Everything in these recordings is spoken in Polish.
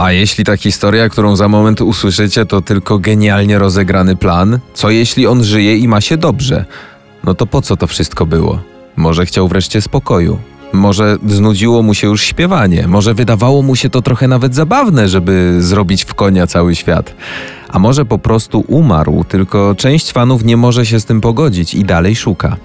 A jeśli ta historia, którą za moment usłyszycie, to tylko genialnie rozegrany plan? Co jeśli on żyje i ma się dobrze? No to po co to wszystko było? Może chciał wreszcie spokoju. Może znudziło mu się już śpiewanie, może wydawało mu się to trochę nawet zabawne, żeby zrobić w konia cały świat. A może po prostu umarł, tylko część fanów nie może się z tym pogodzić i dalej szuka.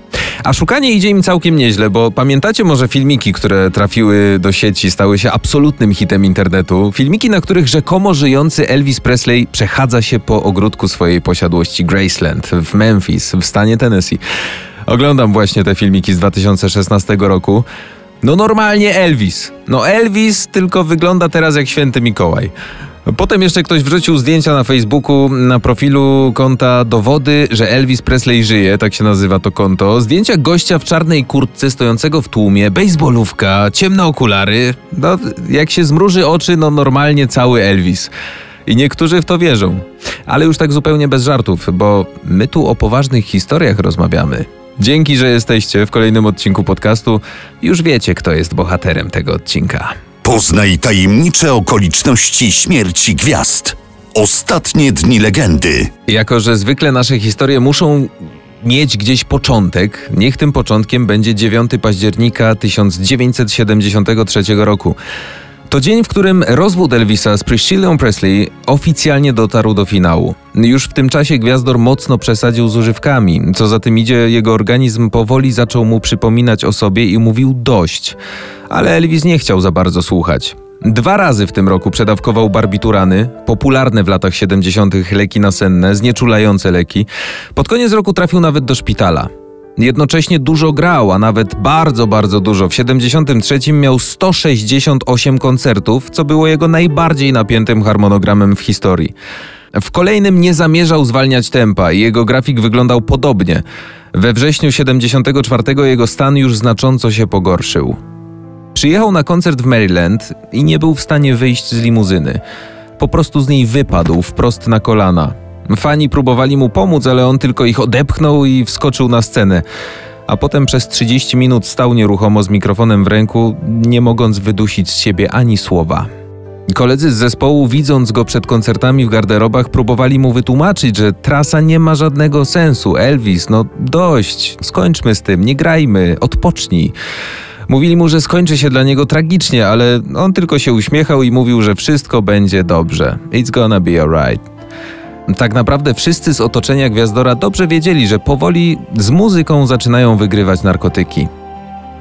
A szukanie idzie im całkiem nieźle, bo pamiętacie może filmiki, które trafiły do sieci, stały się absolutnym hitem internetu? Filmiki, na których rzekomo żyjący Elvis Presley przechadza się po ogródku swojej posiadłości Graceland w Memphis, w stanie Tennessee. Oglądam właśnie te filmiki z 2016 roku. No normalnie Elvis. No Elvis tylko wygląda teraz jak święty Mikołaj. Potem jeszcze ktoś wrzucił zdjęcia na Facebooku na profilu konta dowody, że Elvis Presley żyje, tak się nazywa to konto. Zdjęcia gościa w czarnej kurtce stojącego w tłumie, bejsbolówka, ciemne okulary. No, jak się zmruży oczy, no normalnie cały Elvis. I niektórzy w to wierzą. Ale już tak zupełnie bez żartów, bo my tu o poważnych historiach rozmawiamy. Dzięki, że jesteście w kolejnym odcinku podcastu. Już wiecie, kto jest bohaterem tego odcinka. Poznaj tajemnicze okoliczności śmierci gwiazd. Ostatnie dni legendy. Jako, że zwykle nasze historie muszą mieć gdzieś początek, niech tym początkiem będzie 9 października 1973 roku. To dzień, w którym rozwód Elvisa z Priscillą Presley oficjalnie dotarł do finału. Już w tym czasie gwiazdor mocno przesadził z używkami. Co za tym idzie, jego organizm powoli zaczął mu przypominać o sobie i mówił dość. Ale Elvis nie chciał za bardzo słuchać. Dwa razy w tym roku przedawkował barbiturany, popularne w latach 70. leki nasenne, znieczulające leki. Pod koniec roku trafił nawet do szpitala. Jednocześnie dużo grał, a nawet bardzo, bardzo dużo. W 73 miał 168 koncertów, co było jego najbardziej napiętym harmonogramem w historii. W kolejnym nie zamierzał zwalniać tempa i jego grafik wyglądał podobnie. We wrześniu 74 jego stan już znacząco się pogorszył. Przyjechał na koncert w Maryland i nie był w stanie wyjść z limuzyny. Po prostu z niej wypadł wprost na kolana. Fani próbowali mu pomóc, ale on tylko ich odepchnął i wskoczył na scenę. A potem przez 30 minut stał nieruchomo z mikrofonem w ręku, nie mogąc wydusić z siebie ani słowa. Koledzy z zespołu, widząc go przed koncertami w garderobach, próbowali mu wytłumaczyć, że trasa nie ma żadnego sensu. Elvis, no dość, skończmy z tym, nie grajmy, odpocznij. Mówili mu, że skończy się dla niego tragicznie, ale on tylko się uśmiechał i mówił, że wszystko będzie dobrze. It's gonna be alright. Tak naprawdę wszyscy z otoczenia Gwiazdora dobrze wiedzieli, że powoli z muzyką zaczynają wygrywać narkotyki.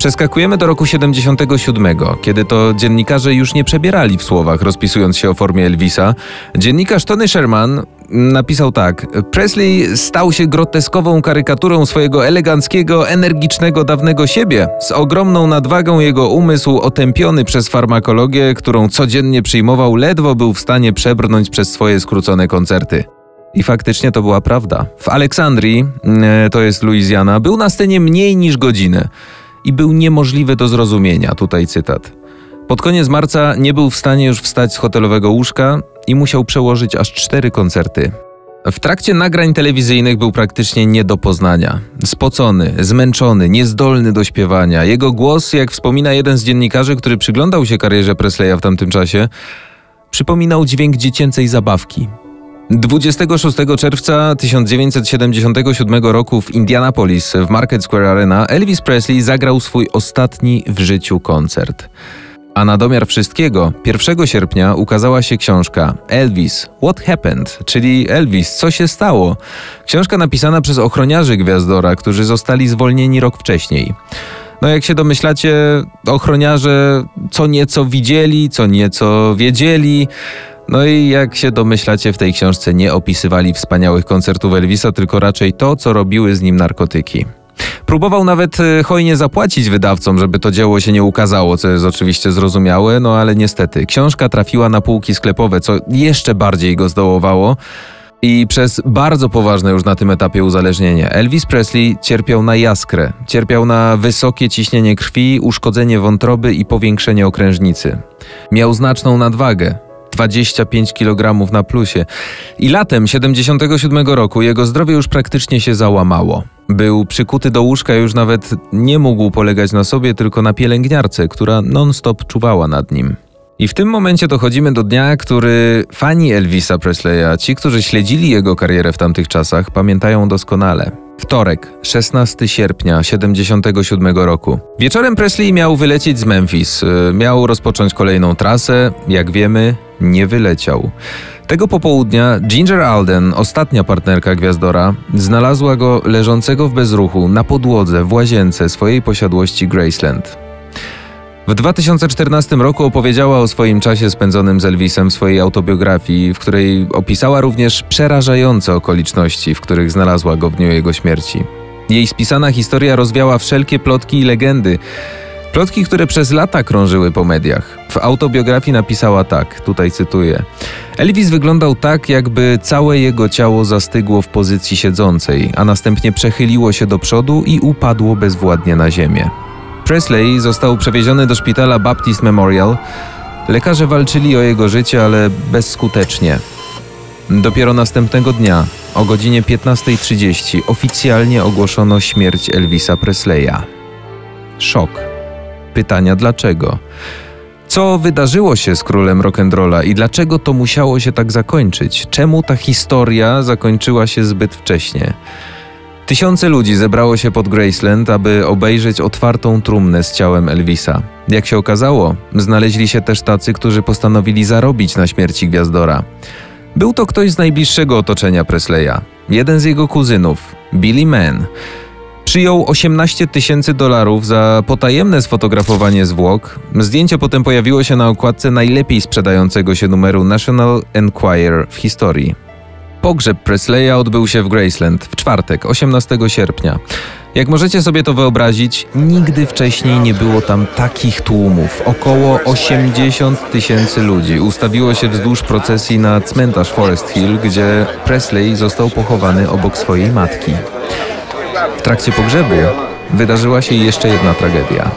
Przeskakujemy do roku 77, kiedy to dziennikarze już nie przebierali w słowach, rozpisując się o formie Elvisa. Dziennikarz Tony Sherman napisał tak: Presley stał się groteskową karykaturą swojego eleganckiego, energicznego, dawnego siebie. Z ogromną nadwagą jego umysł, otępiony przez farmakologię, którą codziennie przyjmował, ledwo był w stanie przebrnąć przez swoje skrócone koncerty. I faktycznie to była prawda. W Aleksandrii, e, to jest Luizjana, był na scenie mniej niż godzinę i był niemożliwy do zrozumienia. Tutaj cytat. Pod koniec marca nie był w stanie już wstać z hotelowego łóżka i musiał przełożyć aż cztery koncerty. W trakcie nagrań telewizyjnych był praktycznie nie do poznania. Spocony, zmęczony, niezdolny do śpiewania. Jego głos, jak wspomina jeden z dziennikarzy, który przyglądał się karierze Presleya w tamtym czasie, przypominał dźwięk dziecięcej zabawki. 26 czerwca 1977 roku w Indianapolis w Market Square Arena Elvis Presley zagrał swój ostatni w życiu koncert. A na domiar wszystkiego, 1 sierpnia ukazała się książka Elvis What Happened, czyli Elvis Co się stało? Książka napisana przez ochroniarzy Gwiazdora, którzy zostali zwolnieni rok wcześniej. No jak się domyślacie, ochroniarze co nieco widzieli, co nieco wiedzieli. No i jak się domyślacie, w tej książce nie opisywali wspaniałych koncertów Elvisa, tylko raczej to, co robiły z nim narkotyki. Próbował nawet e, hojnie zapłacić wydawcom, żeby to dzieło się nie ukazało, co jest oczywiście zrozumiałe, no ale niestety książka trafiła na półki sklepowe, co jeszcze bardziej go zdołowało. I przez bardzo poważne już na tym etapie uzależnienie Elvis Presley cierpiał na jaskrę, cierpiał na wysokie ciśnienie krwi, uszkodzenie wątroby i powiększenie okrężnicy. Miał znaczną nadwagę, 25 kg na plusie. I latem 77 roku jego zdrowie już praktycznie się załamało. Był przykuty do łóżka, już nawet nie mógł polegać na sobie, tylko na pielęgniarce, która non-stop czuwała nad nim. I w tym momencie dochodzimy do dnia, który fani Elvisa Presleya, ci, którzy śledzili jego karierę w tamtych czasach, pamiętają doskonale. Wtorek, 16 sierpnia 77 roku. Wieczorem Presley miał wylecieć z Memphis. Y, miał rozpocząć kolejną trasę. Jak wiemy, nie wyleciał. Tego popołudnia Ginger Alden, ostatnia partnerka Gwiazdora, znalazła go leżącego w bezruchu na podłodze w łazience swojej posiadłości Graceland. W 2014 roku opowiedziała o swoim czasie spędzonym z Elvisem w swojej autobiografii, w której opisała również przerażające okoliczności, w których znalazła go w dniu jego śmierci. Jej spisana historia rozwiała wszelkie plotki i legendy. Plotki, które przez lata krążyły po mediach. W autobiografii napisała tak, tutaj cytuję: Elvis wyglądał tak, jakby całe jego ciało zastygło w pozycji siedzącej, a następnie przechyliło się do przodu i upadło bezwładnie na ziemię. Presley został przewieziony do szpitala Baptist Memorial. Lekarze walczyli o jego życie, ale bezskutecznie. Dopiero następnego dnia, o godzinie 15.30, oficjalnie ogłoszono śmierć Elvisa Presleya. Szok. Pytania dlaczego? Co wydarzyło się z królem rock'n'rolla i dlaczego to musiało się tak zakończyć? Czemu ta historia zakończyła się zbyt wcześnie? Tysiące ludzi zebrało się pod Graceland, aby obejrzeć otwartą trumnę z ciałem Elvisa. Jak się okazało, znaleźli się też tacy, którzy postanowili zarobić na śmierci gwiazdora. Był to ktoś z najbliższego otoczenia Presleya, jeden z jego kuzynów, Billy Mann. Przyjął 18 tysięcy dolarów za potajemne sfotografowanie zwłok. Zdjęcie potem pojawiło się na okładce najlepiej sprzedającego się numeru National Enquirer w historii. Pogrzeb Presleya odbył się w Graceland w czwartek, 18 sierpnia. Jak możecie sobie to wyobrazić, nigdy wcześniej nie było tam takich tłumów. Około 80 tysięcy ludzi ustawiło się wzdłuż procesji na cmentarz Forest Hill, gdzie Presley został pochowany obok swojej matki. W trakcie pogrzebu wydarzyła się jeszcze jedna tragedia.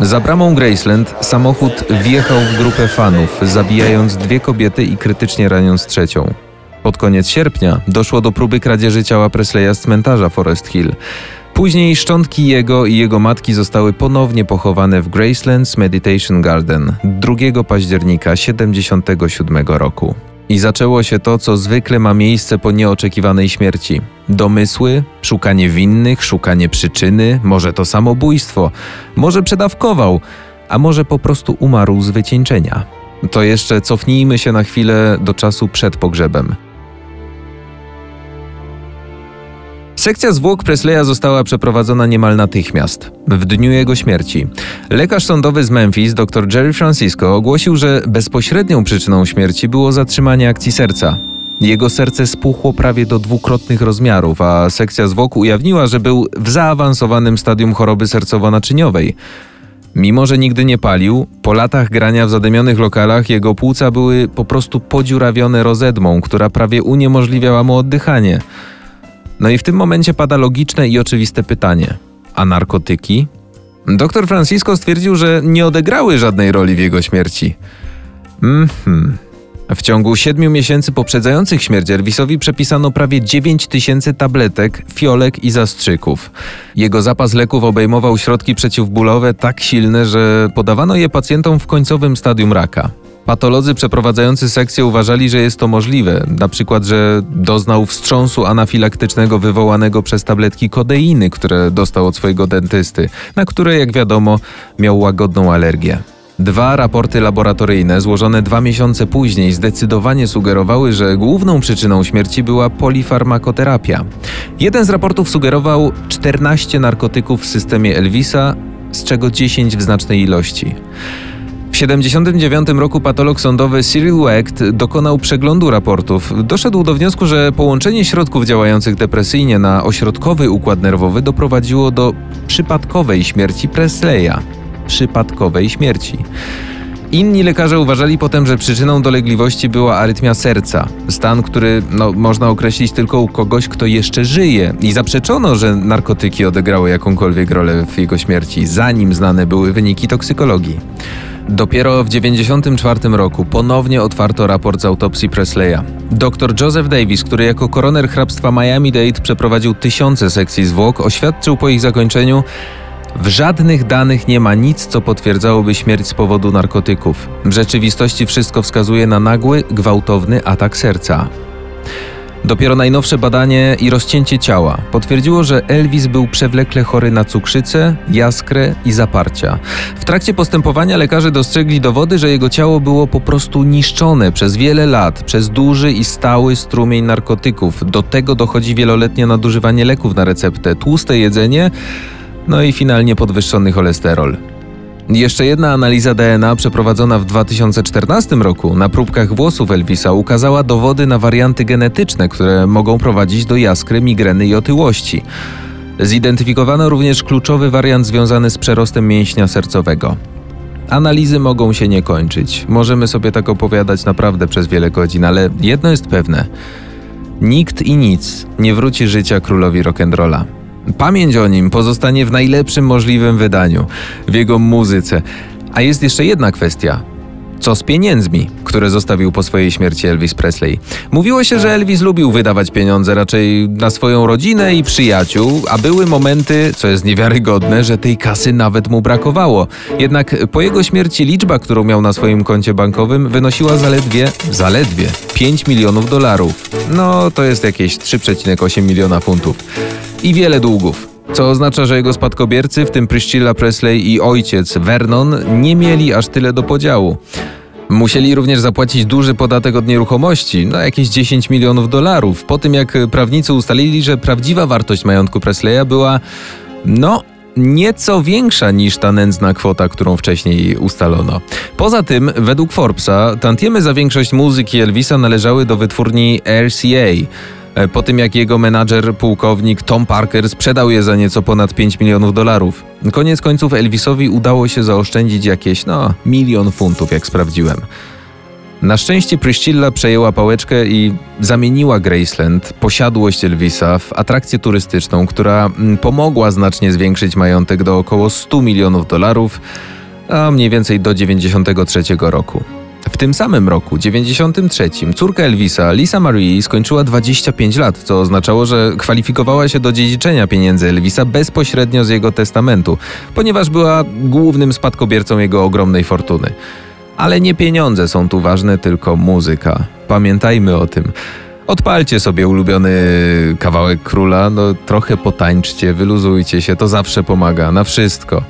Za bramą Graceland samochód wjechał w grupę fanów, zabijając dwie kobiety i krytycznie raniąc trzecią. Pod koniec sierpnia doszło do próby kradzieży ciała Presleya z cmentarza Forest Hill. Później szczątki jego i jego matki zostały ponownie pochowane w Gracelands Meditation Garden 2 października 1977 roku. I zaczęło się to, co zwykle ma miejsce po nieoczekiwanej śmierci. Domysły, szukanie winnych, szukanie przyczyny, może to samobójstwo, może przedawkował, a może po prostu umarł z wycieńczenia. To jeszcze cofnijmy się na chwilę do czasu przed pogrzebem. Sekcja zwłok Presleya została przeprowadzona niemal natychmiast, w dniu jego śmierci. Lekarz sądowy z Memphis, dr Jerry Francisco, ogłosił, że bezpośrednią przyczyną śmierci było zatrzymanie akcji serca. Jego serce spuchło prawie do dwukrotnych rozmiarów, a sekcja zwłok ujawniła, że był w zaawansowanym stadium choroby sercowo-naczyniowej. Mimo, że nigdy nie palił, po latach grania w zadymionych lokalach jego płuca były po prostu podziurawione rozedmą, która prawie uniemożliwiała mu oddychanie. No i w tym momencie pada logiczne i oczywiste pytanie: a narkotyki? Doktor Francisco stwierdził, że nie odegrały żadnej roli w jego śmierci. Mhm. W ciągu siedmiu miesięcy poprzedzających śmierć Elvisowi przepisano prawie 9 tysięcy tabletek, fiolek i zastrzyków. Jego zapas leków obejmował środki przeciwbólowe tak silne, że podawano je pacjentom w końcowym stadium raka. Patolodzy przeprowadzający sekcję uważali, że jest to możliwe, na przykład, że doznał wstrząsu anafilaktycznego wywołanego przez tabletki kodeiny, które dostał od swojego dentysty, na które, jak wiadomo, miał łagodną alergię. Dwa raporty laboratoryjne złożone dwa miesiące później zdecydowanie sugerowały, że główną przyczyną śmierci była polifarmakoterapia. Jeden z raportów sugerował 14 narkotyków w systemie Elvisa, z czego 10 w znacznej ilości. W 1979 roku patolog sądowy Cyril Wecht dokonał przeglądu raportów. Doszedł do wniosku, że połączenie środków działających depresyjnie na ośrodkowy układ nerwowy doprowadziło do przypadkowej śmierci Presleya. Przypadkowej śmierci. Inni lekarze uważali potem, że przyczyną dolegliwości była arytmia serca, stan, który no, można określić tylko u kogoś, kto jeszcze żyje. I zaprzeczono, że narkotyki odegrały jakąkolwiek rolę w jego śmierci, zanim znane były wyniki toksykologii. Dopiero w 1994 roku ponownie otwarto raport z autopsji Presleya. Dr Joseph Davis, który jako koroner hrabstwa Miami-Dade przeprowadził tysiące sekcji zwłok, oświadczył po ich zakończeniu W żadnych danych nie ma nic, co potwierdzałoby śmierć z powodu narkotyków. W rzeczywistości wszystko wskazuje na nagły, gwałtowny atak serca. Dopiero najnowsze badanie i rozcięcie ciała potwierdziło, że Elvis był przewlekle chory na cukrzycę, jaskrę i zaparcia. W trakcie postępowania lekarze dostrzegli dowody, że jego ciało było po prostu niszczone przez wiele lat przez duży i stały strumień narkotyków. Do tego dochodzi wieloletnie nadużywanie leków na receptę, tłuste jedzenie, no i finalnie podwyższony cholesterol. Jeszcze jedna analiza DNA przeprowadzona w 2014 roku na próbkach włosów Elvisa ukazała dowody na warianty genetyczne, które mogą prowadzić do jaskry, migreny i otyłości. Zidentyfikowano również kluczowy wariant związany z przerostem mięśnia sercowego. Analizy mogą się nie kończyć. Możemy sobie tak opowiadać naprawdę przez wiele godzin, ale jedno jest pewne. Nikt i nic nie wróci życia królowi rock'n'rolla. Pamięć o nim pozostanie w najlepszym możliwym wydaniu, w jego muzyce. A jest jeszcze jedna kwestia. Co z pieniędzmi, które zostawił po swojej śmierci Elvis Presley? Mówiło się, że Elvis lubił wydawać pieniądze raczej na swoją rodzinę i przyjaciół, a były momenty, co jest niewiarygodne, że tej kasy nawet mu brakowało. Jednak po jego śmierci liczba, którą miał na swoim koncie bankowym, wynosiła zaledwie, zaledwie 5 milionów dolarów. No, to jest jakieś 3,8 miliona funtów. I wiele długów co oznacza, że jego spadkobiercy, w tym Priscilla Presley i ojciec Vernon, nie mieli aż tyle do podziału. Musieli również zapłacić duży podatek od nieruchomości, na jakieś 10 milionów dolarów, po tym jak prawnicy ustalili, że prawdziwa wartość majątku Presleya była, no, nieco większa niż ta nędzna kwota, którą wcześniej ustalono. Poza tym, według Forbesa, tantiemy za większość muzyki Elvisa należały do wytwórni RCA. E, po tym jak jego menadżer, pułkownik Tom Parker sprzedał je za nieco ponad 5 milionów dolarów. Koniec końców Elvisowi udało się zaoszczędzić jakieś, no, milion funtów, jak sprawdziłem. Na szczęście Priscilla przejęła pałeczkę i zamieniła Graceland, posiadłość Elvisa, w atrakcję turystyczną, która mm, pomogła znacznie zwiększyć majątek do około 100 milionów dolarów, a mniej więcej do 93 roku. W tym samym roku, 93, córka Elvisa, Lisa Marie, skończyła 25 lat, co oznaczało, że kwalifikowała się do dziedziczenia pieniędzy Elvisa bezpośrednio z jego testamentu, ponieważ była głównym spadkobiercą jego ogromnej fortuny. Ale nie pieniądze są tu ważne, tylko muzyka. Pamiętajmy o tym. Odpalcie sobie ulubiony kawałek króla, no trochę potańczcie, wyluzujcie się, to zawsze pomaga, na wszystko.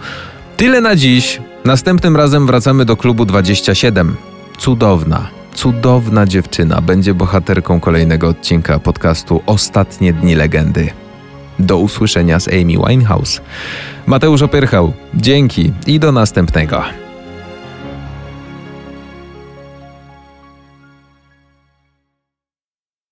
Tyle na dziś. Następnym razem wracamy do klubu 27 cudowna, cudowna dziewczyna będzie bohaterką kolejnego odcinka podcastu Ostatnie Dni Legendy. Do usłyszenia z Amy Winehouse. Mateusz Opyrchał, dzięki i do następnego.